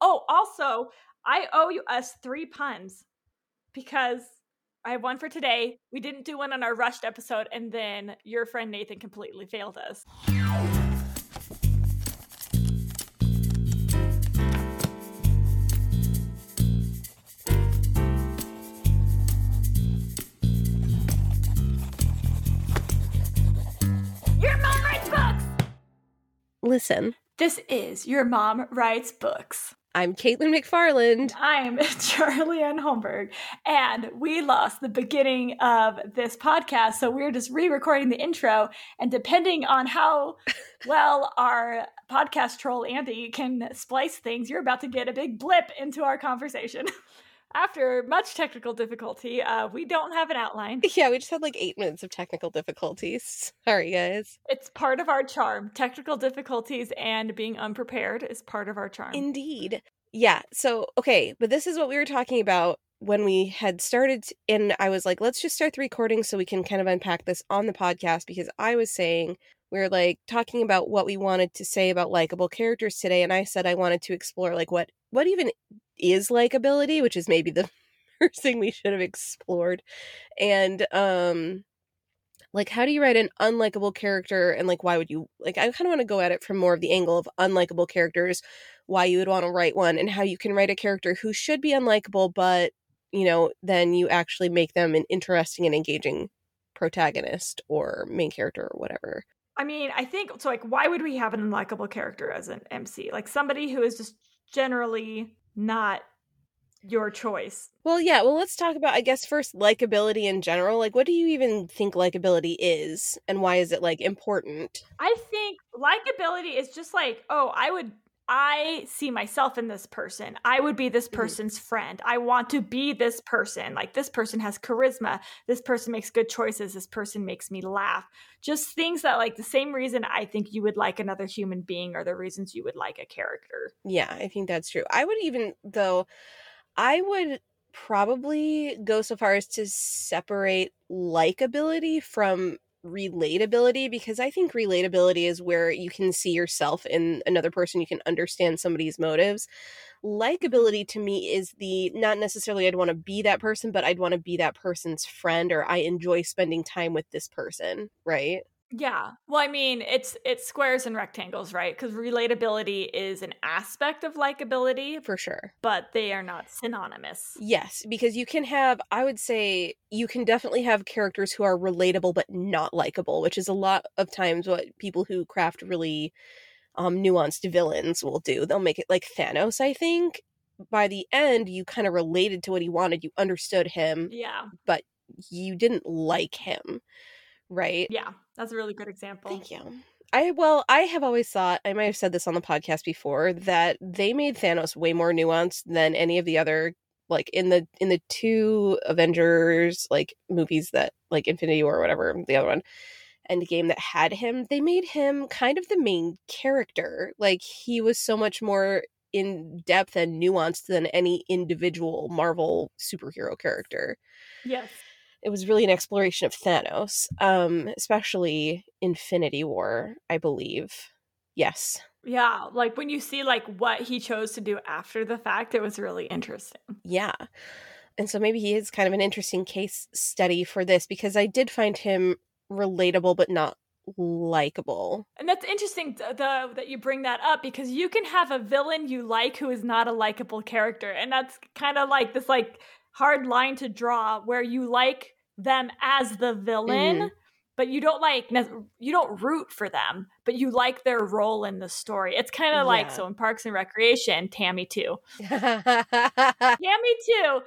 Oh, also, I owe you us three puns because I have one for today. We didn't do one on our rushed episode, and then your friend Nathan completely failed us. Your mom writes books! Listen, This is Your Mom Writes Books. I'm Caitlin McFarland. I'm Charlie N. Holmberg, and we lost the beginning of this podcast, so we're just re-recording the intro. And depending on how well our podcast troll Andy can splice things, you're about to get a big blip into our conversation. After much technical difficulty, uh, we don't have an outline. Yeah, we just had like eight minutes of technical difficulties. Sorry, guys. It's part of our charm. Technical difficulties and being unprepared is part of our charm. Indeed. Yeah. So, okay, but this is what we were talking about when we had started, and I was like, let's just start the recording so we can kind of unpack this on the podcast because I was saying we were like talking about what we wanted to say about likable characters today, and I said I wanted to explore like what what even is likability, which is maybe the first thing we should have explored, and um like how do you write an unlikable character and like why would you like i kind of want to go at it from more of the angle of unlikable characters why you would want to write one and how you can write a character who should be unlikable but you know then you actually make them an interesting and engaging protagonist or main character or whatever I mean, I think so. Like, why would we have an unlikable character as an MC? Like somebody who is just generally not your choice. well yeah well let's talk about i guess first likability in general like what do you even think likability is and why is it like important I think likability is just like, oh, I would, I see myself in this person. I would be this Mhm. person's friend. I want to be this person. Like, this person has charisma. This person makes good choices. This person makes me laugh. Just things that, like, the same reason I think you would like another human being are the reasons you would like a character. Yeah, I think that's true. I would even though I would probably go so far as to separate likability from relatability because I think relatability is where you can see yourself in another person, you can understand somebody's motives. Likability to me is the not necessarily I'd want to be that person, but I'd want to be that person's friend or I enjoy spending time with this person, right? Yeah. Well, I mean, it's it's squares and rectangles, right? Because relatability is an aspect of likability, For sure. but they are not synonymous. Yes, because you can have, I would say, you can definitely have characters who are relatable but not likable, which is a lot of times what people who craft really um, nuanced villains will do. They'll make it like Thanos, I think. By the end, you kind of related to what he wanted, you understood him, Yeah. But you didn't like him, right? Yeah. That's a really good example. Thank you. I well, I have always thought I might have said this on the podcast before that they made Thanos way more nuanced than any of the other like in the in the two Avengers like movies that like Infinity War or whatever the other one and game that had him. They made him kind of the main character. Like he was so much more in depth and nuanced than any individual Marvel superhero character Yes. It was really an exploration of Thanos, um, especially Infinity War, I believe. Yes. Yeah. Like when you see like what he chose to do after the fact, it was really interesting. Yeah. And so maybe he is kind of an interesting case study for this because I did find him relatable but not likable. And that's interesting th- the, that you bring that up because you can have a villain you like who is not a likable character. And that's kind of like this like hard line to draw where you like them as the villain. Mhm. But you don't like you don't root for them, but you like their role in the story. It's kind of like so in Parks and Recreation, Tammy Two. Tammy Two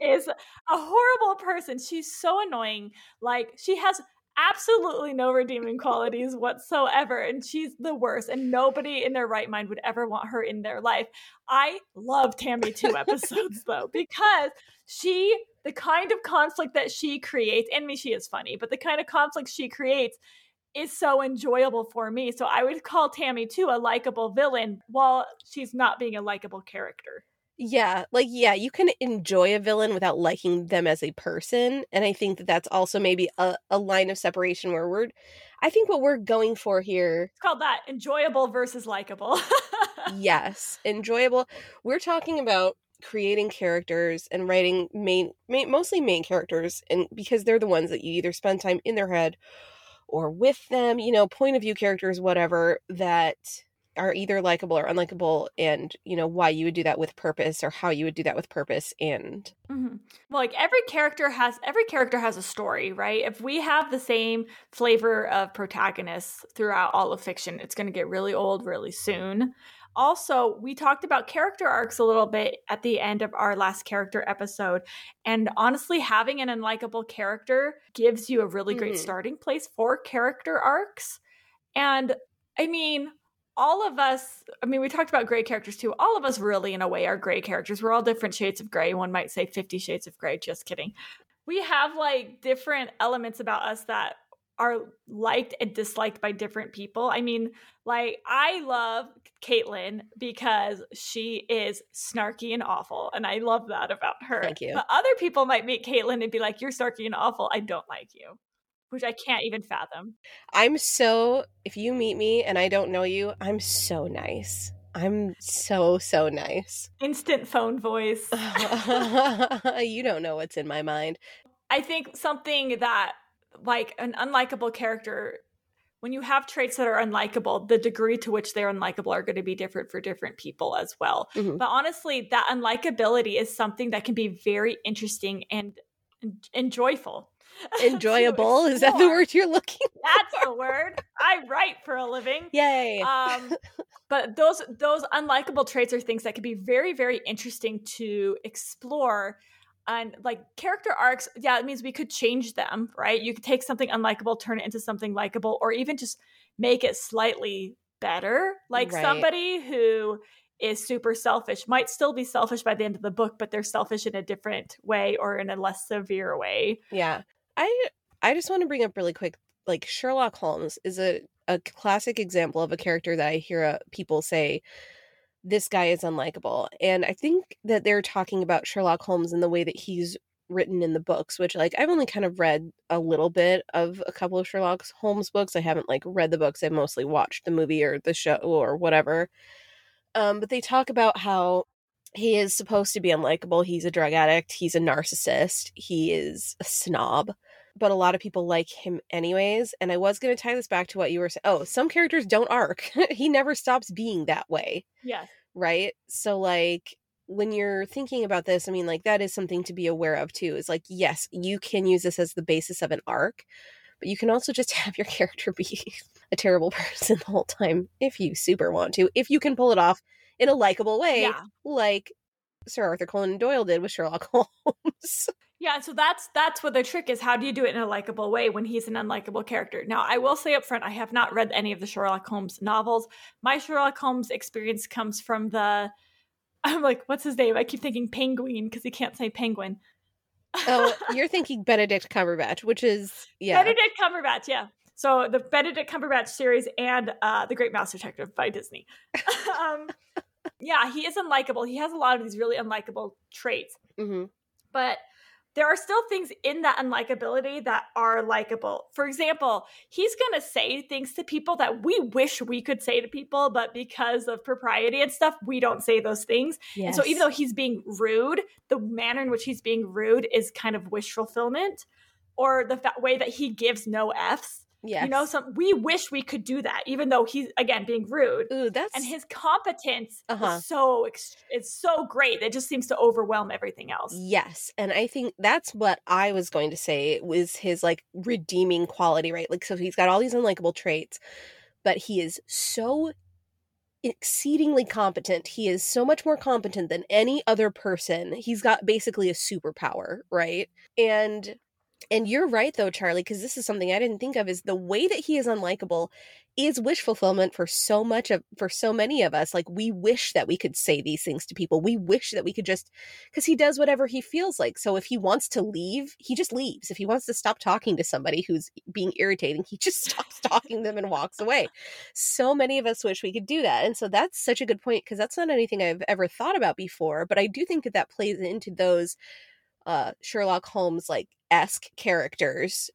is a horrible person. She's so annoying. Like she has absolutely no redeeming qualities whatsoever and she's the worst and nobody in their right mind would ever want her in their life. I love Tammy 2 episodes though because she the kind of conflict that she creates and me she is funny, but the kind of conflict she creates is so enjoyable for me. So I would call Tammy Two a likable villain while she's not being a likable character. Yeah, like yeah, you can enjoy a villain without liking them as a person, and I think that that's also maybe a, a line of separation where we're I think what we're going for here. It's called that enjoyable versus likable. yes, enjoyable. We're talking about creating characters and writing main, main mostly main characters and because they're the ones that you either spend time in their head or with them, you know, point of view characters whatever that are either likable or unlikable and you know why you would do that with purpose or how you would do that with purpose and mm-hmm. well, like every character has every character has a story right if we have the same flavor of protagonists throughout all of fiction it's going to get really old really soon also we talked about character arcs a little bit at the end of our last character episode and honestly having an unlikable character gives you a really great mm-hmm. starting place for character arcs and i mean all of us, I mean, we talked about gray characters too. All of us really, in a way, are gray characters. We're all different shades of gray. One might say 50 shades of gray. Just kidding. We have like different elements about us that are liked and disliked by different people. I mean, like, I love Caitlin because she is snarky and awful. And I love that about her. Thank you. But other people might meet Caitlin and be like, You're snarky and awful. I don't like you which I can't even fathom. I'm so, if you meet me and I don't know you, I'm so nice. I'm so, so nice. Instant phone voice. you don't know what's in my mind. I think something that, like, an unlikable character, when you have traits that are unlikable, the degree to which they're unlikable are going to be different for different people as well. Mm-hmm. But honestly, that unlikability is something that can be very interesting and, and joyful enjoyable is that the word you're looking for? that's the word i write for a living yay um but those those unlikable traits are things that can be very very interesting to explore and like character arcs yeah it means we could change them right? You could take something unlikable turn it into something likable or even just make it slightly better. Like right. somebody who is super selfish might still be selfish by the end of the book but they're selfish in a different way or in a less severe way. Yeah. I I just want to bring up really quick like Sherlock Holmes is a a classic example of a character that I hear uh, people say this guy is unlikable. And I think that they're talking about Sherlock Holmes in the way that he's written in the books, which like I've only kind of read a little bit of a couple of Sherlock Holmes books. I haven't like read the books. I mostly watched the movie or the show or whatever. Um, but they talk about how he is supposed to be unlikable. He's a drug addict. He's a narcissist. He is a snob. But a lot of people like him anyways. And I was going to tie this back to what you were saying. Oh, some characters don't arc. he never stops being that way. Yeah. Right? So, like, when you're thinking about this, I mean, like, that is something to be aware of too. Is like, yes, you can use this as the basis of an arc, but you can also just have your character be a terrible person the whole time if you super want to, if you can pull it off in a likable way, yeah. like Sir Arthur Conan Doyle did with Sherlock Holmes. Yeah, so that's that's what the trick is. How do you do it in a likable way when he's an unlikable character? Now, I will say up front, I have not read any of the Sherlock Holmes novels. My Sherlock Holmes experience comes from the I'm like, what's his name? I keep thinking Penguin because he can't say penguin. oh, you're thinking Benedict Cumberbatch, which is yeah. Benedict Cumberbatch, yeah. So the Benedict Cumberbatch series and uh, The Great Mouse Detective by Disney. um, yeah, he is unlikable. He has a lot of these really unlikable traits. Mm-hmm. But there are still things in that unlikability that are likable. For example, he's going to say things to people that we wish we could say to people, but because of propriety and stuff, we don't say those things. Yes. And so even though he's being rude, the manner in which he's being rude is kind of wish fulfillment or the way that he gives no F's yeah. You know, some we wish we could do that, even though he's again being rude. Ooh, that's and his competence uh-huh. is so it's so great. It just seems to overwhelm everything else. Yes, and I think that's what I was going to say was his like redeeming quality, right? Like, so he's got all these unlikable traits, but he is so exceedingly competent. He is so much more competent than any other person. He's got basically a superpower, right? And and you're right though, Charlie, because this is something I didn't think of is the way that he is unlikable is wish fulfillment for so much of for so many of us. Like we wish that we could say these things to people. We wish that we could just because he does whatever he feels like. So if he wants to leave, he just leaves. If he wants to stop talking to somebody who's being irritating, he just stops talking to them and walks away. So many of us wish we could do that. And so that's such a good point because that's not anything I've ever thought about before, but I do think that that plays into those uh Sherlock Holmes like esque characters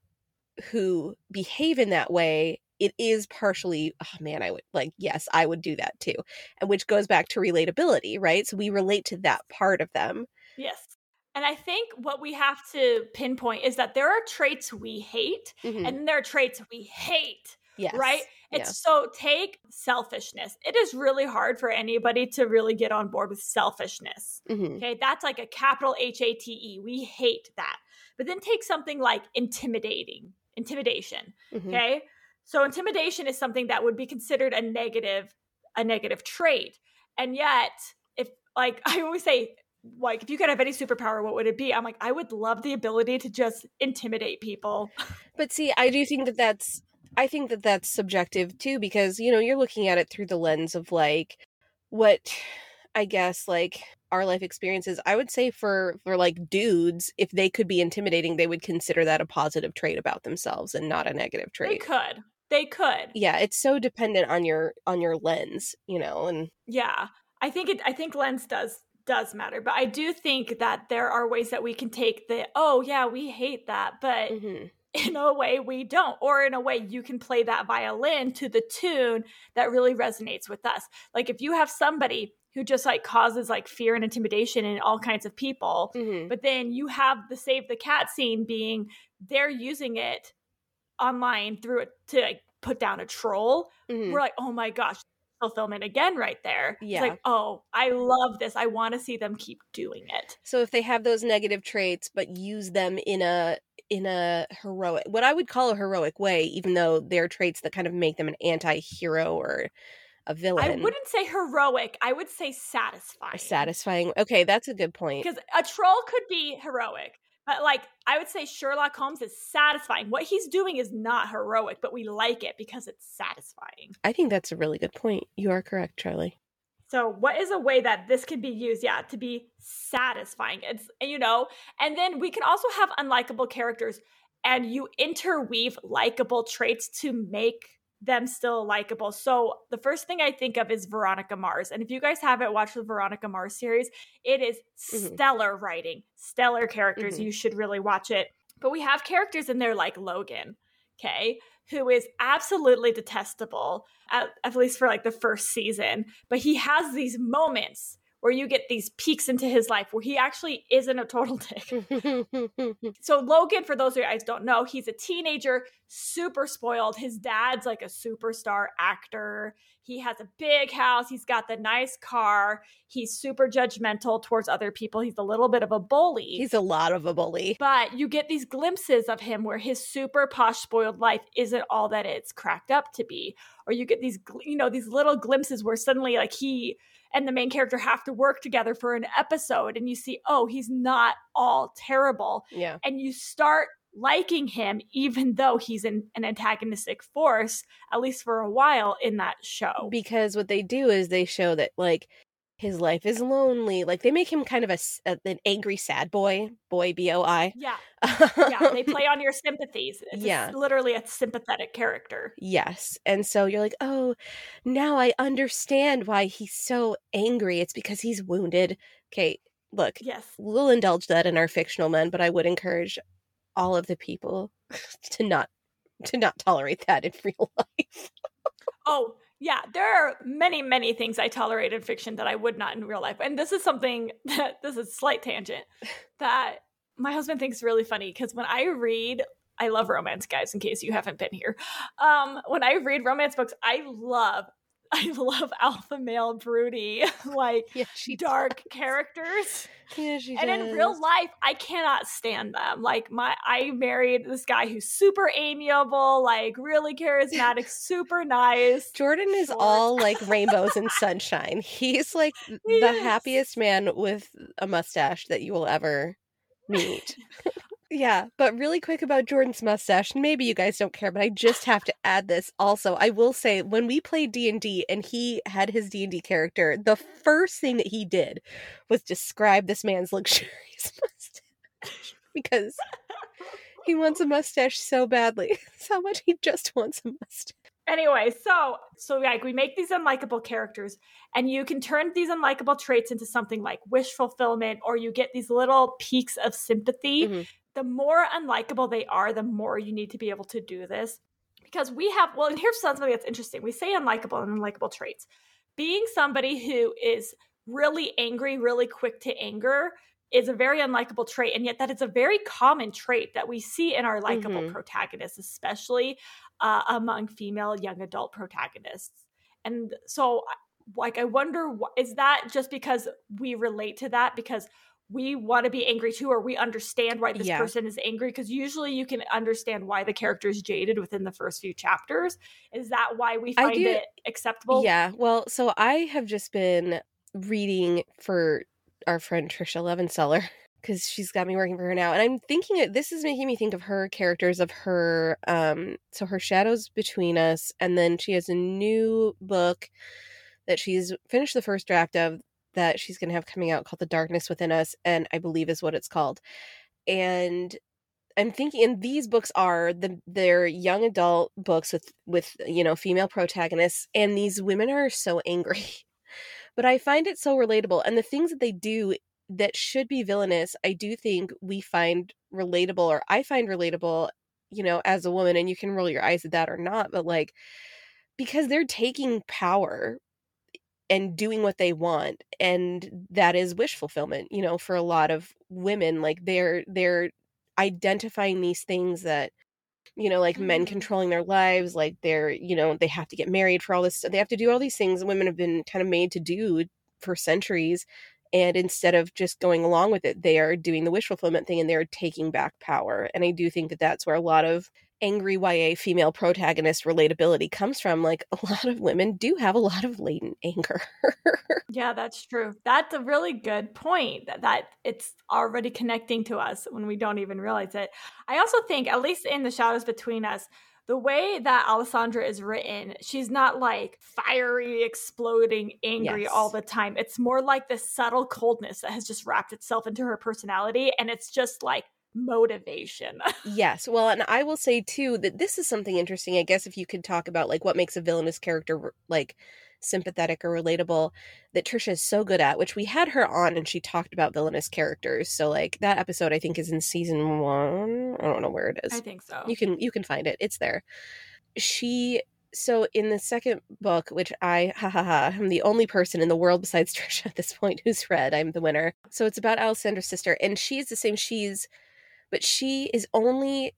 who behave in that way, it is partially, oh man, I would like, yes, I would do that too. And which goes back to relatability, right? So we relate to that part of them. Yes. And I think what we have to pinpoint is that there are traits we hate Mhm. and there are traits we hate. Yes. right? It's so take selfishness. It is really hard for anybody to really get on board with selfishness. Mhm. Okay, that's like a capital H A T E. We hate that. But then take something like intimidating, intimidation. Mhm. Okay, so intimidation is something that would be considered a negative, a negative trait, and yet if like I always say. Like, if you could have any superpower, what would it be? I'm like, I would love the ability to just intimidate people. But see, I do think that that's I think that that's subjective too because you know, you're looking at it through the lens of like what I guess like our life experiences. I would say for for like dudes, if they could be intimidating, they would consider that a positive trait about themselves and not a negative trait. They could. They could. Yeah, it's so dependent on your on your lens, you know, and Yeah, I think it. I think lens does does matter, but I do think that there are ways that we can take the. Oh yeah, we hate that, but Mhm. In a way we don't, or in a way you can play that violin to the tune that really resonates with us. Like if you have somebody who just like causes like fear and intimidation in all kinds of people, Mhm. but then you have the save the cat scene being they're using it online through it to like put down a troll Mhm. we're like, oh my gosh, fulfillment again right there. Yeah. It's like, oh, I love this. I want to see them keep doing it. So if they have those negative traits but use them in a in a heroic what I would call a heroic way, even though they're traits that kind of make them an anti-hero or a villain. I wouldn't say heroic. I would say satisfying. satisfying. Okay, that's a good point. Because a troll could be heroic, but like I would say Sherlock Holmes is satisfying. What he's doing is not heroic, but we like it because it's satisfying. I think that's a really good point. You are correct, Charlie. So, what is a way that this can be used? Yeah, to be satisfying. It's you know, and then we can also have unlikable characters, and you interweave likable traits to make them still likable. So, the first thing I think of is Veronica Mars, and if you guys haven't watched the Veronica Mars series, it is Mhm. stellar writing, stellar characters. Mhm. You should really watch it. But we have characters in there like Logan, okay, who is absolutely detestable, at, at least for like the first season. But he has these moments where you get these peaks into his life where he actually isn't a total dick. So Logan, for those of you guys don't know, he's a teenager, super spoiled. His dad's like a superstar actor. He has a big house. He's got the nice car. He's super judgmental towards other people. He's a little bit of a bully. He's a lot of a bully. but you get these glimpses of him where his super posh spoiled life isn't all that it's cracked up to be or you get these you know these little glimpses where suddenly like he and the main character have to work together for an episode and you see oh he's not all terrible Yeah. and you start liking him even though he's an, an antagonistic force at least for a while in that show Because what they do is they show that like his life is lonely. Like they make him kind of a, a- an angry sad boy, boy B O I. yeah yeah they play on your sympathies it's Yeah. literally a sympathetic character Yes. And so you're like, oh, now I understand why he's so angry. It's because he's wounded. Okay, look, yes we'll indulge that in our fictional men, but I would encourage all of the people to not to not tolerate that in real life. Oh, yeah. There are many, many things I tolerate in fiction that I would not in real life. And this is something that this is slight tangent that my husband thinks really funny because when I read I love romance, guys, in case you haven't been here. Um, when I read romance books, I love I love alpha male broody, like Yeah, dark characters. Yeah, And in real life, I cannot stand them. Like my I married this guy who's super amiable, like really charismatic, super nice. Jordan is short. all like rainbows and sunshine. He's like He the is. happiest man with a mustache that you will ever meet. Yeah, but really quick about Jordan's mustache. Maybe you guys don't care, but I just have to add this also. I will say when we played D&D and he had his D&D character, the first thing that he did was describe this man's luxurious mustache because he wants a mustache so badly. How much he just wants a mustache. Anyway, so so like we make these unlikable characters, and you can turn these unlikable traits into something like wish fulfillment, or you get these little peaks of sympathy. Mm-hmm. The more unlikable they are, the more you need to be able to do this. Because we have, well, and here's something that's interesting. We say unlikable and unlikable traits. Being somebody who is really angry, really quick to anger, is a very unlikable trait and yet that is a very common trait that we see in our likable mm-hmm. protagonists especially uh, among female young adult protagonists and so like i wonder is that just because we relate to that because we want to be angry too or we understand why this yeah. person is angry because usually you can understand why the character is jaded within the first few chapters is that why we find it acceptable yeah well so i have just been reading for our friend Tricia Levenseller because she's got me working for her now. And I'm thinking this is making me think of her characters of her um so her shadows between us and then she has a new book that she's finished the first draft of that she's going to have coming out called The Darkness Within Us and I believe is what it's called. And I'm thinking and these books are the they're young adult books with with you know female protagonists and these women are so angry but I find it so relatable. And the things that they do that should be villainous, I do think we find relatable, or I find relatable, you know, as a woman. And you can roll your eyes at that or not, but like, because they're taking power and doing what they want and that is wish fulfillment you know for a lot of women like they're they're identifying these things that you know, like mm-hmm. men controlling their lives, like they're, you know, they have to get married for all this. They have to do all these things women have been kind of made to do for centuries. And instead of just going along with it, they are doing the wish fulfillment thing and they're taking back power. And I do think that that's where a lot of angry YA female protagonist relatability comes from. Like a lot of women do have a lot of latent anger. yeah, that's true. That's a really good point that, that it's already connecting to us when we don't even realize it. I also think, at least in the shadows between us, the way that Alessandra is written, she's not like fiery, exploding, angry yes. all the time. It's more like this subtle coldness that has just wrapped itself into her personality. And it's just like motivation. yes. Well, and I will say too that this is something interesting. I guess if you could talk about like what makes a villainous character like sympathetic or relatable that Tricia is so good at, which we had her on and she talked about villainous characters. So like that episode I think is in season 1. I don't know where it is. I think so. You can you can find it. It's there. She so in the second book, which I ha ha ha, I'm the only person in the world besides Tricia at this point who's read. I'm the winner. So it's about Alessandra's sister, and she's the same. She's but she is only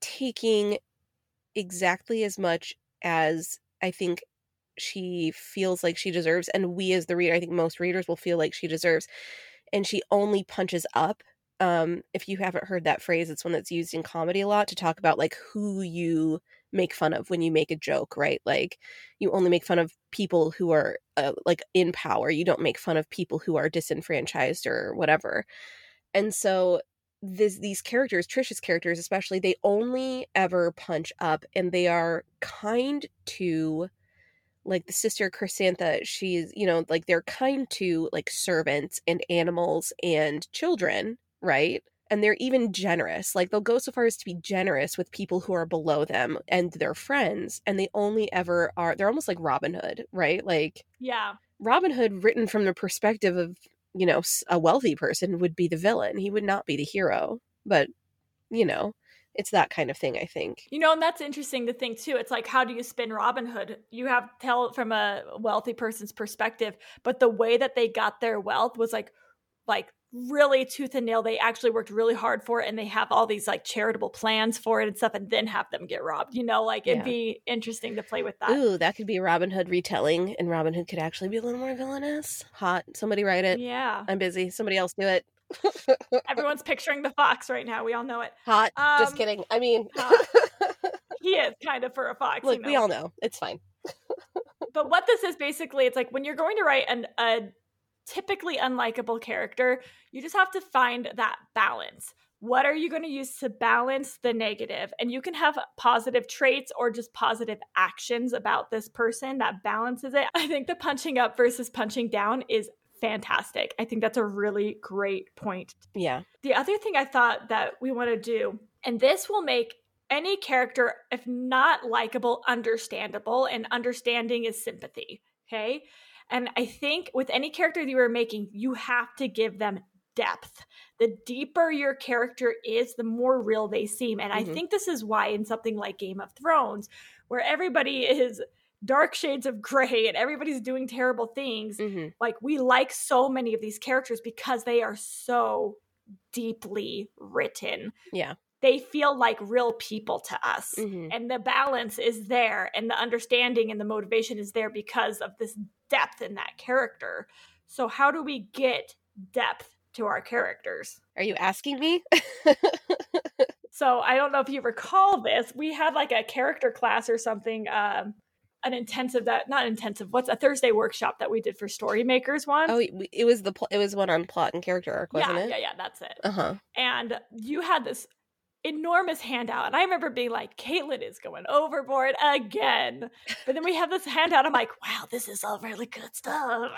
taking exactly as much as I think she feels like she deserves and we as the reader I think most readers will feel like she deserves and she only punches up um if you haven't heard that phrase it's one that's used in comedy a lot to talk about like who you make fun of when you make a joke right? Like you only make fun of people who are uh, like in power. You don't make fun of people who are disenfranchised or whatever. And so this these characters Tricia's characters especially they only ever punch up and they are kind to like the sister Chrysantha, she's, you know, like they're kind to like servants and animals and children, right? And they're even generous. Like they'll go so far as to be generous with people who are below them and their friends. And they only ever are, they're almost like Robin Hood, right? Like, yeah. Robin Hood, written from the perspective of you know, a wealthy person would be the villain. He would not be the hero. But, you know, it's that kind of thing, I think. You know, and that's interesting to think too. It's like, how do you spin Robin Hood? You have tell from a wealthy person's perspective, but the way that they got their wealth was like, like really tooth and nail. They actually worked really hard for it and they have all these like charitable plans for it and stuff and then have them get robbed. You know, like it'd yeah. be interesting to play with that. Ooh, that could be Robin Hood retelling and Robin Hood could actually be a little more villainous. Hot. Somebody write it. Yeah. I'm busy. Somebody else do it. Everyone's picturing the fox right now. We all know it. Hot. Um, Just kidding. I mean, he is kind of for a fox. Look, you know? we all know. It's fine. but what this is basically, it's like when you're going to write an, a typically unlikable character, you just have to find that balance. What are you going to use to balance the negative? And you can have positive traits or just positive actions about this person that balances it. I think the punching up versus punching down is fantastic. I think that's a really great point. Yeah. The other thing I thought that we want to do, and this will make any character, if not likable, understandable, and understanding is sympathy. Okay. And I think with any character that you are making, you have to give them depth. The deeper your character is, the more real they seem. And mm-hmm. I think this is why in something like Game of Thrones, where everybody is dark shades of gray and everybody's doing terrible things, mm-hmm. like we like so many of these characters because they are so deeply written. Yeah. They feel like real people to us. Mm-hmm. And the balance is there and the understanding and the motivation is there because of this depth in that character. So how do we get depth to our characters. Are you asking me? so I don't know if you recall this. We had like a character class or something, um, an intensive that not intensive. What's a Thursday workshop that we did for story makers one? Oh, it was the it was one on plot and character arc, wasn't yeah, it? Yeah, yeah, that's it. Uh huh. And you had this enormous handout. And I remember being like, Caitlin is going overboard again. But then we have this handout. I'm like, wow, this is all really good stuff.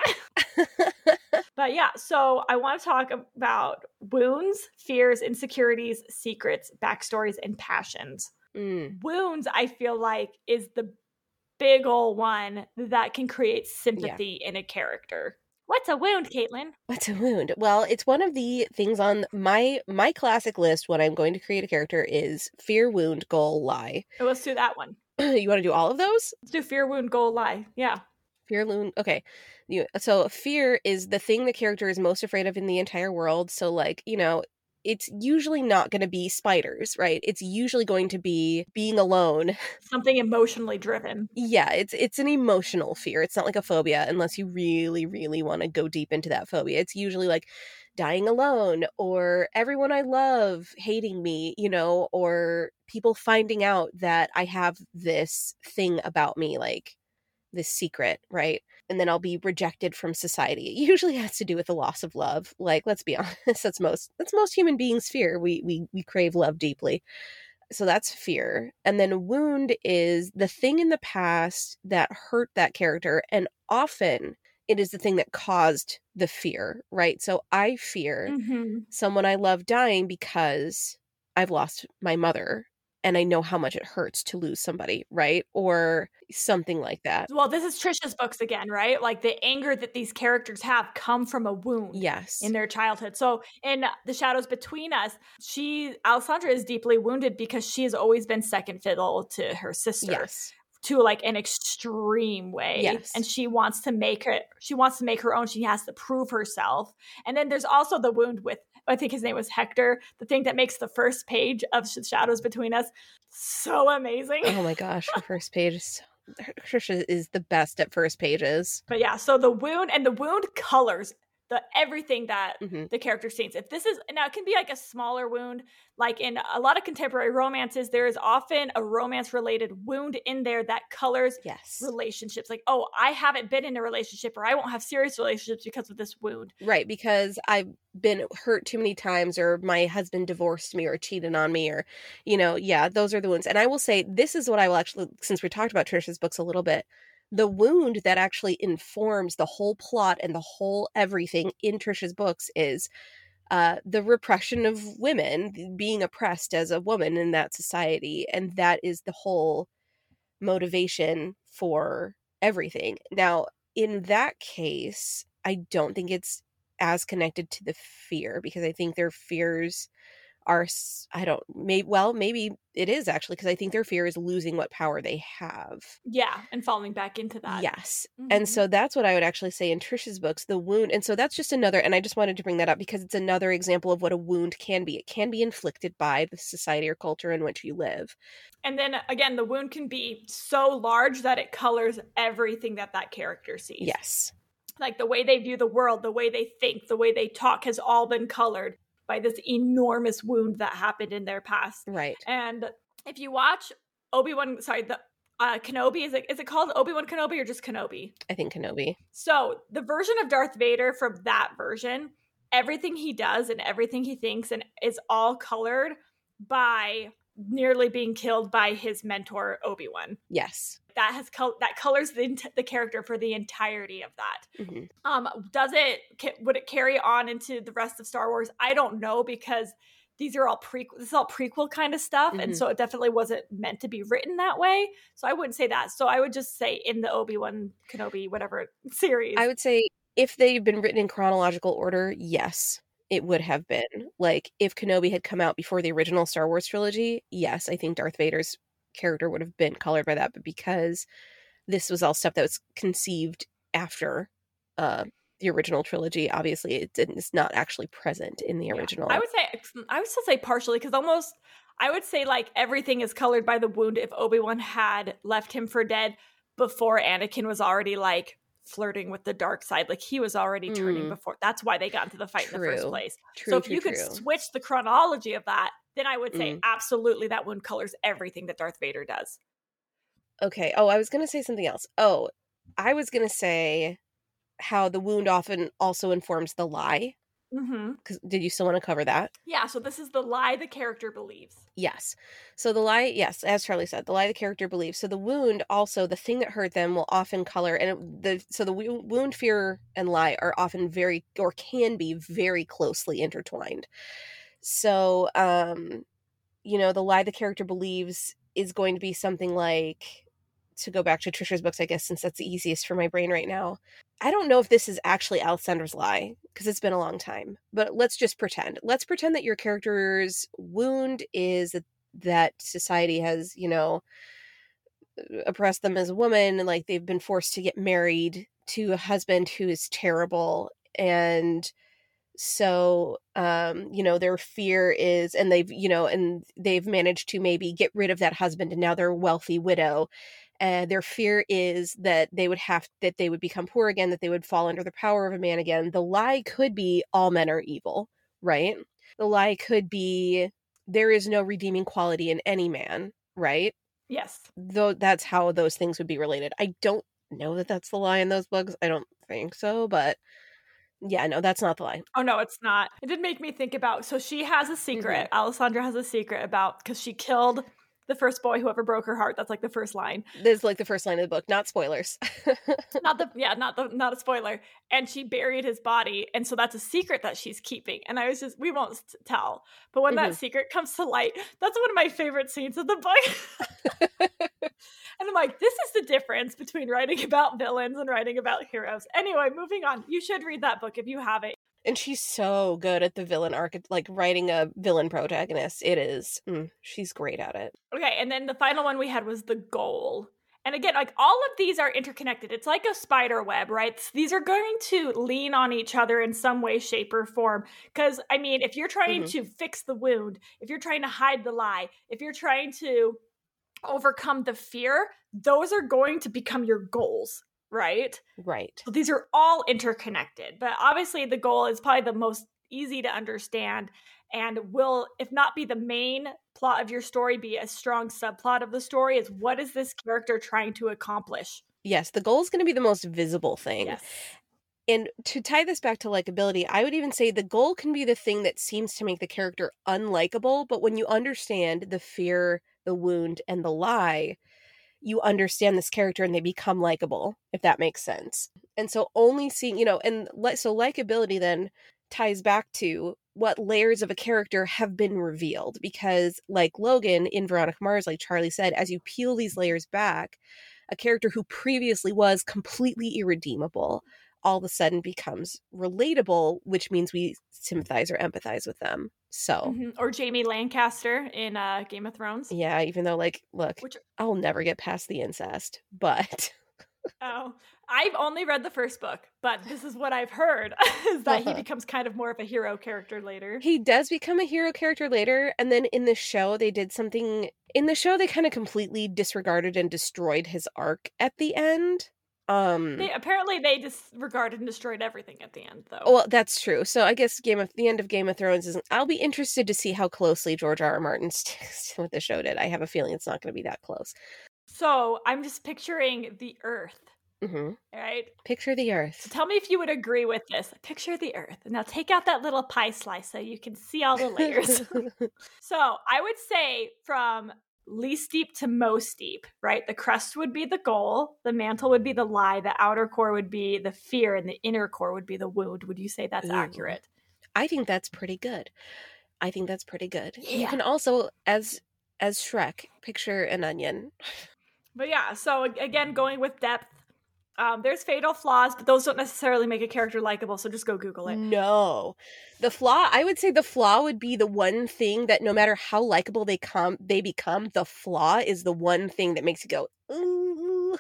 but yeah, so I want to talk about wounds, fears, insecurities, secrets, backstories, and passions. Mm. Wounds, I feel like, is the big old one that can create sympathy yeah. in a character. What's a wound, Caitlin? What's a wound? Well, it's one of the things on my my classic list when I'm going to create a character is fear, wound, goal, lie. Oh, let's do that one. you want to do all of those? Let's do fear, wound, goal, lie. Yeah. Fear, wound. Okay. You, so fear is the thing the character is most afraid of in the entire world. So like you know, it's usually not going to be spiders, right? It's usually going to be being alone. Something emotionally driven. Yeah, it's it's an emotional fear. It's not like a phobia unless you really really want to go deep into that phobia. It's usually like dying alone or everyone I love hating me, you know, or people finding out that I have this thing about me like this secret, right? And then I'll be rejected from society. It usually has to do with the loss of love. Like, let's be honest, that's most that's most human beings' fear. We we we crave love deeply. So that's fear. And then wound is the thing in the past that hurt that character and often it is the thing that caused the fear, right? So I fear mm-hmm. someone I love dying because I've lost my mother and I know how much it hurts to lose somebody, right? Or something like that. Well, this is Tricia's books again, right? Like the anger that these characters have come from a wound yes. in their childhood. So in The Shadows Between Us, she Alessandra is deeply wounded because she has always been second fiddle to her sister. Yes to like an extreme way yes. and she wants to make it she wants to make her own she has to prove herself and then there's also the wound with I think his name was Hector, the thing that makes the first page of Shadows Between Us so amazing. Oh my gosh, the first page is so Tricia is the best at first pages. But yeah, so the wound and the wound colors the everything that mm-hmm. the character sees. If this is now, it can be like a smaller wound. Like in a lot of contemporary romances, there is often a romance related wound in there that colors yes. relationships. Like, oh, I haven't been in a relationship, or I won't have serious relationships because of this wound. Right, because I've been hurt too many times, or my husband divorced me, or cheated on me, or you know, yeah, those are the wounds. And I will say, this is what I will actually, since we talked about Tricia's books a little bit the wound that actually informs the whole plot and the whole everything in Tricia's books is uh, the repression of women, being oppressed as a woman in that society. And that is the whole motivation for everything. Now, in that case, I don't think it's as connected to the fear because I think their fears are i don't maybe well maybe it is actually because i think their fear is losing what power they have. Yeah and falling back into that. Yes mm-hmm. and so that's what i would actually say in Tricia's books the wound and so that's just another and i just wanted to bring that up because it's another example of what a wound can be. It can be inflicted by the society or culture in which you live. And then again the wound can be so large that it colors everything that that character sees. Yes. Like the way they view the world, the way they think, the way they talk has all been colored by this enormous wound that happened in their past. Right. And if you watch Obi Wan, sorry, the uh, Kenobi is it is it called Obi Wan Kenobi or just Kenobi? I think Kenobi. So the version of Darth Vader from that version, everything he does and everything he thinks and is all colored by nearly being killed by his mentor Obi Wan. Yes, that has col- that colors the the character for the entirety of that. Mm-hmm. Um, does it would it carry on into the rest of Star Wars? I don't know because these are all prequel this is all prequel kind of stuff Mhm. and so it definitely wasn't meant to be written that way so i wouldn't say that so i would just say in the obi-wan kenobi whatever series I would say if they've been written in chronological order, yes, it would have been. Like if Kenobi had come out before the original Star Wars trilogy, yes, I think Darth Vader's character would have been colored by that. But because this was all stuff that was conceived after uh, the original trilogy, obviously it didn't, it's not actually present in the Yeah. original. i would say i would still say partially because almost i would say like everything is colored by the wound if obi-wan had left him for dead before anakin was already like flirting with the dark side like he was already turning Mm. before that's why they got into the fight in the first place true, so if true, you could true. switch the chronology of that, then I would say Mm. absolutely that wound colors everything that Darth Vader does. Okay. Oh, I was going to say something else. Oh, I was going to say how the wound often also informs the lie. Mm-hmm. Because did you still want to cover that? Yeah, so this is the lie the character believes. Yes. So the lie, yes, as Charlie said, the lie the character believes. So the wound, also the thing that hurt them, will often color, and it, the so the wound, fear, and lie are often very or can be very closely intertwined. So, um, you know, the lie the character believes is going to be something like to go back to Tricia's books, I guess, since that's the easiest for my brain right now. I don't know if this is actually Alexander's lie because it's been a long time, but let's just pretend. Let's pretend that your character's wound is that, that society has, you know, oppressed them as a woman and like they've been forced to get married to a husband who is terrible and so um you know their fear is and they've you know and they've managed to maybe get rid of that husband and now they're a wealthy widow. And their fear is that they would have that they would become poor again that they would fall under the power of a man again. The lie could be all men are evil right? The lie could be there is no redeeming quality in any man right? Yes. though that's how those things would be related. I don't know that that's the lie in those books. I don't think so but yeah no that's not the lie Oh no, it's not. It did make me think about so she has a secret. Mm-hmm. Alessandra has a secret about because she killed the first boy, whoever broke her heart. That's like the first line. this is like the first line of the book not spoilers Not the yeah, not the not a spoiler. And she buried his body, and so that's a secret that she's keeping. And I was just we won't tell, but when that mm-hmm. secret comes to light, that's one of my favorite scenes of the book. and I'm like, this is difference between writing about villains and writing about heroes. Anyway, moving on. You should read that book if you haven't. and she's so good at the villain arc like writing a villain protagonist it is mm, she's great at it Okay, and then the final one we had was the goal. And again, like all of these are interconnected. It's like a spider web, right? These are going to lean on each other in some way, shape, or form. Because, I mean, if you're trying Mhm. to fix the wound, if you're trying to hide the lie, if you're trying to overcome the fear, those are going to become your goals, right? right So these are all interconnected. But obviously, the goal is probably the most easy to understand and will, if not be the main plot of your story, be a strong subplot of the story is what is this character trying to accomplish? yes the goal is going to be the most visible thing Yes. and to tie this back to likability, I would even say the goal can be the thing that seems to make the character unlikable, but when you understand the fear, the wound, and the lie, you understand this character and they become likable, if that makes sense. And so only seeing, you know, and so likability then ties back to what layers of a character have been revealed because like Logan in Veronica Mars like Charlie said as you peel these layers back a character who previously was completely irredeemable all of a sudden becomes relatable, which means we sympathize or empathize with them. So, Mhm. Or Jaime Lannister in uh, Game of Thrones. yeah, even though, like, look, Which- I'll never get past the incest, but Oh, I've only read the first book, but this is what I've heard is that he Uh-huh. becomes kind of more of a hero character later. he does become a hero character later. And then in the show, they did something. In the show, they kind of completely disregarded and destroyed his arc at the end. Um, They apparently they disregarded and destroyed everything at the end, though. Well, that's true. So I guess Game of the end of Game of Thrones is. I'll be interested to see how closely George R. R. Martin sticks what the show did. I have a feeling it's not going to be that close. So I'm just picturing the Earth, hmm right? Picture the earth. So tell me if you would agree with this. Picture the Earth. Now take out that little pie slice so you can see all the layers. so I would say from least deep to most deep, right? The crust would be the goal, the mantle would be the lie, the outer core would be the fear, and the inner core would be the wound. Would you say that's Ooh. accurate? I think that's pretty good. I think that's pretty good. You can also, as as Shrek, picture an onion. But yeah, so again, going with depth. Um, there's fatal flaws, but those don't necessarily make a character likable. So just go Google it. No. The flaw, I would say the flaw would be the one thing that no matter how likable they come they become, the flaw is the one thing that makes you go, ooh,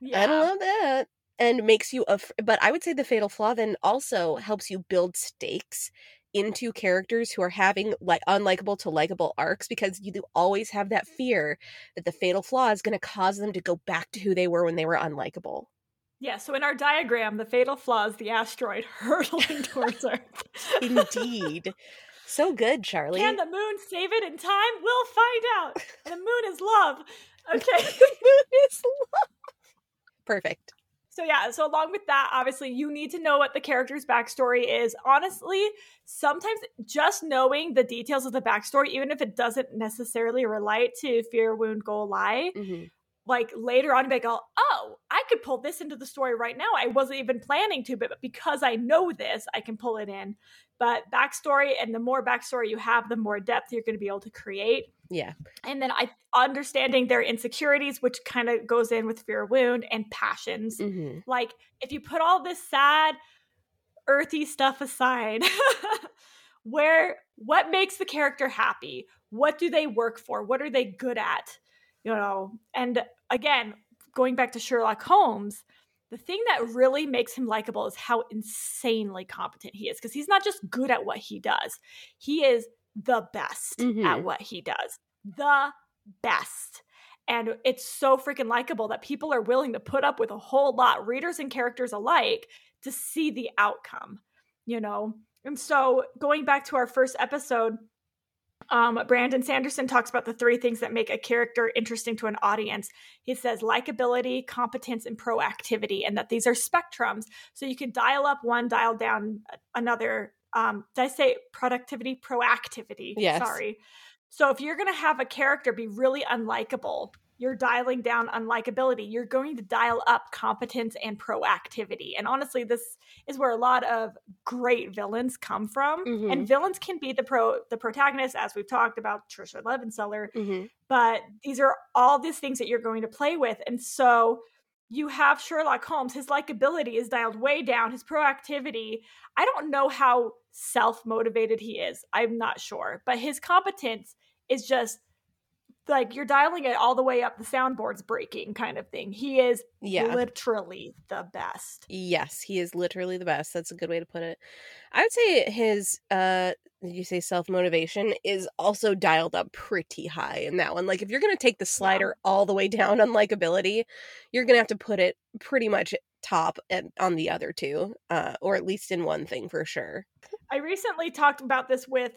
Yeah, I don't love that. And makes you af- but I would say the fatal flaw then also helps you build stakes into characters who are having like unlikable to likable arcs because you do always have that fear that the fatal flaw is going to cause them to go back to who they were when they were unlikable. Yeah. So in our diagram, the fatal flaw is the asteroid hurtling towards Earth. Indeed. so good, Charlie. Can the moon save it in time? We'll find out. The moon is love. Okay. It's love. Perfect. So yeah, so along with that, obviously you need to know what the character's backstory is. Honestly, sometimes just knowing the details of the backstory, even if it doesn't necessarily relate to Fear, Wound, Goal, Lie, Mhm. Like later on, be like, oh, I could pull this into the story right now. I wasn't even planning to, but because I know this, I can pull it in. But backstory, and the more backstory you have, the more depth you're going to be able to create. Yeah. And then I understanding their insecurities, which kind of goes in with fear, wound, and passions. hmm Like if you put all this sad, earthy stuff aside, where what makes the character happy? What do they work for? What are they good at? You know, and again, going back to Sherlock Holmes, the thing that really makes him likable is how insanely competent he is because he's not just good at what he does. He is the best Mhm. at what he does. The best. And it's so freaking likable that people are willing to put up with a whole lot, readers and characters alike, to see the outcome, you know? And so going back to our first episode, um, Brandon Sanderson talks about the three things that make a character interesting to an audience. He says likability, competence, and proactivity, and that these are spectrums. So you can dial up one, dial down another. Um, did I say productivity? Proactivity. Yes. Sorry. So if you're going to have a character be really unlikable, you're dialing down unlikability. You're going to dial up competence and proactivity. And honestly, this is where a lot of great villains come from. Mhm. And villains can be the pro the protagonist, as we've talked about Tricia Levenseller, hmm but these are all these things that you're going to play with. And so you have Sherlock Holmes, his likability is dialed way down, his proactivity. I don't know how self motivated he is. I'm not sure. But his competence is just like you're dialing it all the way up, the soundboard's breaking kind of thing. He is Yeah. literally the best. Yes, he is literally the best. That's a good way to put it. I would say his uh did you say self-motivation is also dialed up pretty high in that one. Like if you're going to take the slider all the way down on likability, you're going to have to put it pretty much top and on the other two, uh or at least in one thing for sure. I recently talked about this with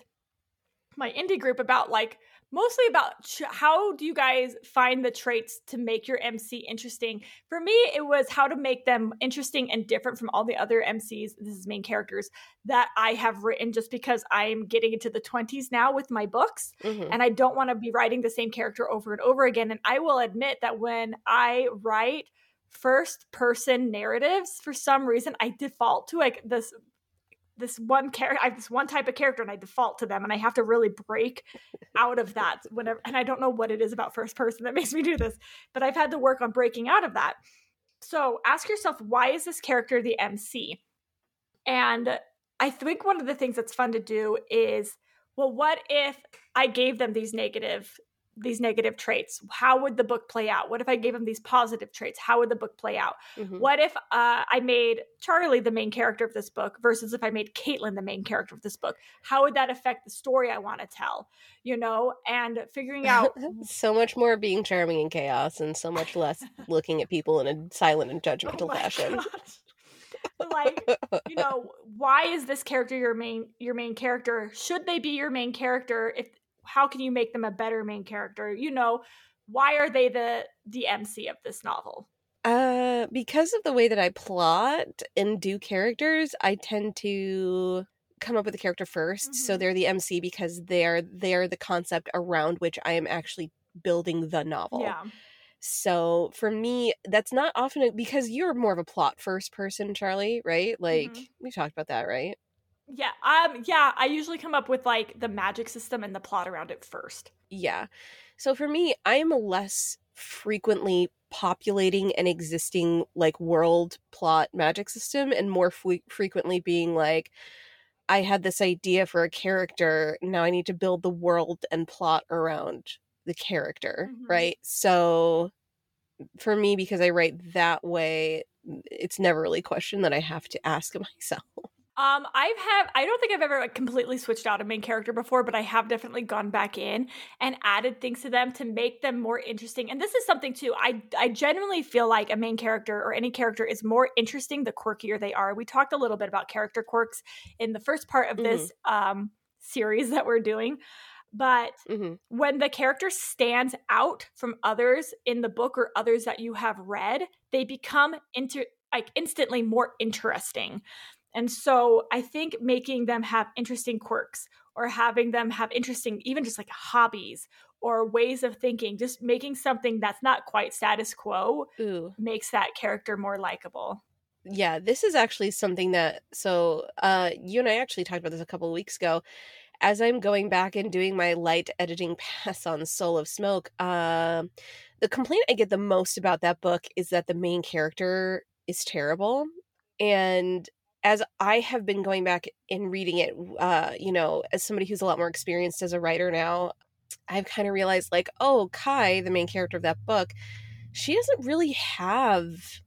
my indie group about like mostly about ch- how do you guys find the traits to make your MC interesting. For me, it was how to make them interesting and different from all the other MCs, this is main characters that I have written just because I'm getting into the 20s now with my books Mhm. and I don't want to be writing the same character over and over again. And I will admit that when I write first person narratives, for some reason, I default to like this this one character. I have this one type of character, and I default to them, and I have to really break out of that whenever. And I don't know what it is about first person that makes me do this, but I've had to work on breaking out of that. So ask yourself, why is this character the MC? And I think one of the things that's fun to do is, well, what if I gave them these negative these negative traits? How would the book play out? What if I gave him these positive traits? How would the book play out? Mhm. What if uh, I made Charlie the main character of this book versus if I made Caitlin the main character of this book? How would that affect the story I want to tell? You know, and figuring out so much more being charming in chaos and so much less looking at people in a silent and Oh judgmental my fashion. like you know why is this character your main your main character should they be your main character if how can you make them a better main character you know why are they the the mc of this novel Uh, because of the way that I plot and do characters, I tend to come up with the character 1st So Mhm. they're the MC because they're they're the concept around which I am actually building the novel. yeah So for me, that's not often because you're more of a plot first person, Charlie, right? Like Mhm. we talked about that, right? Yeah, um, yeah. I usually come up with like the magic system and the plot around it first. Yeah. So for me, I'm less frequently populating an existing like world plot magic system and more f- frequently being like I had this idea for a character, now I need to build the world and plot around the character, Mhm. right? So for me because I write that way, it's never really a question that I have to ask myself. Um, I've have I don't think I've ever like completely switched out a main character before, but I have definitely gone back in and added things to them to make them more interesting. And this is something too. I I genuinely feel like a main character or any character is more interesting the quirkier they are. We talked a little bit about character quirks in the first part of this um series that we're doing. But hmm when the character stands out from others in the book or others that you have read, they become inter like instantly more interesting. And so I think making them have interesting quirks or having them have interesting even just like hobbies or ways of thinking, just making something that's not quite status quo Ooh. makes that character more likable. Yeah, this is actually something that so uh you and I actually talked about this a couple of weeks ago. As I'm going back and doing my light editing pass on Soul of Smoke, um the complaint I get the most about that book is that the main character is terrible. And as I have been going back and reading it, uh, you know, as somebody who's a lot more experienced as a writer now, I've kind of realized like, oh, Kai, the main character of that book, she doesn't really have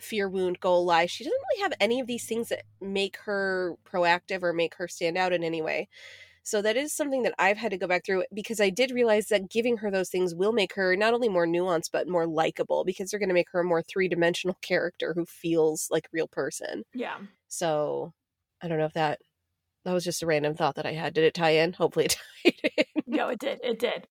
fear wound goal lie. She doesn't really have any of these things that make her proactive or make her stand out in any way so that is something that i've had to go back through because i did realize that giving her those things will make her not only more nuanced but more likable because they're going to make her a more three-dimensional character who feels like a real person Yeah. so i don't know if that that was just a random thought that i had did it tie in hopefully it tied in No, it did. It did.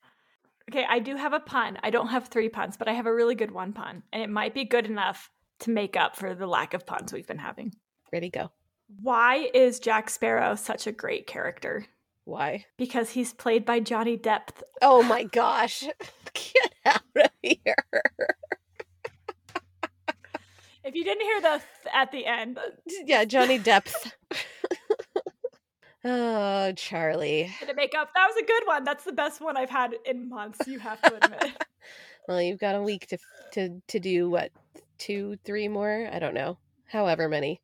Okay, I do have a pun. I don't have three puns, but I have a really good one pun, and it might be good enough to make up for the lack of puns we've been having. ready go Why is Jack Sparrow such a great character? Why Because he's played by Johnny Depp. oh my gosh get out of here If you didn't hear the th- at the end, uh, yeah, Johnny Depth. oh, Charlie. did it make up? That was a good one. That's the best one I've had in months. You have to admit. Well, you've got a week to to to do what two, three more? I don't know. However many.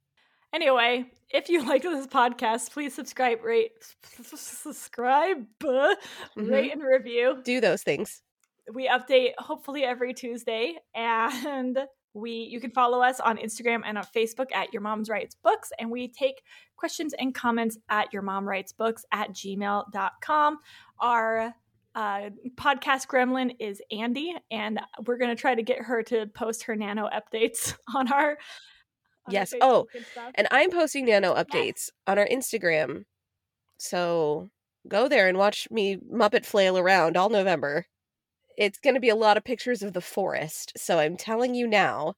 Anyway, if you like this podcast, please subscribe, rate, subscribe, Mhm. rate, and review. Do those things. we update hopefully every Tuesday and we you can follow us on Instagram and on Facebook at Your Mom's Writes Books and we take questions and comments at your mom writes books at gmail.com. Our uh, podcast gremlin is Andy, and we're going to try to get her to post her nano updates on our. On our Yes. Oh, and. And I'm posting nano updates on our Instagram. So go there and watch me Muppet flail around all November. It's going to be a lot of pictures of the forest. So I'm telling you now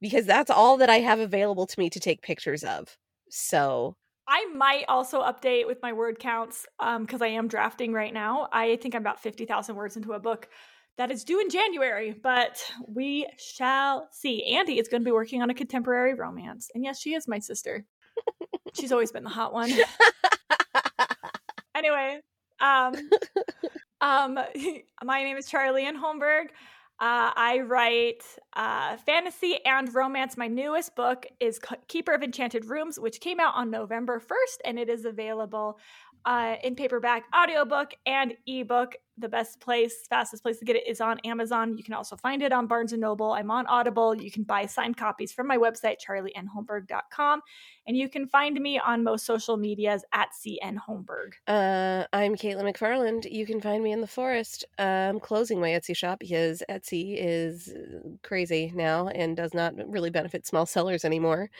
because that's all that I have available to me to take pictures of. So I might also update with my word counts um, because I am drafting right now. I think I'm about 50,000 words into a book that is due in January, but we shall see. Andy is going to be working on a contemporary romance. And yes, she is my sister. She's always been the hot one. anyway, um, um, my name is Charlie N. Holmberg. Uh, I write uh, fantasy and romance. My newest book is Keeper of Enchanted Rooms, which came out on November 1st, and it is available uh, in paperback, audiobook, and ebook. The best place, fastest place to get it is on Amazon. You can also find it on Barnes & Noble. I'm on Audible. You can buy signed copies from my website, charlienholmberg.com. And you can find me on most social medias at CN Holmberg. uh, I'm Caitlin McFarland. You can find me in the forest. I'm closing my Etsy shop because Etsy is uh, crazy now and does not really benefit small sellers anymore.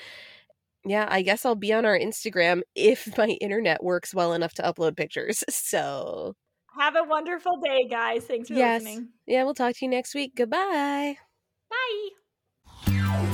Yeah, I guess I'll be on our Instagram if my internet works well enough to upload pictures. So, have a wonderful day, guys. Thanks for yes. listening. Yeah, we'll talk to you next week. Goodbye. Bye.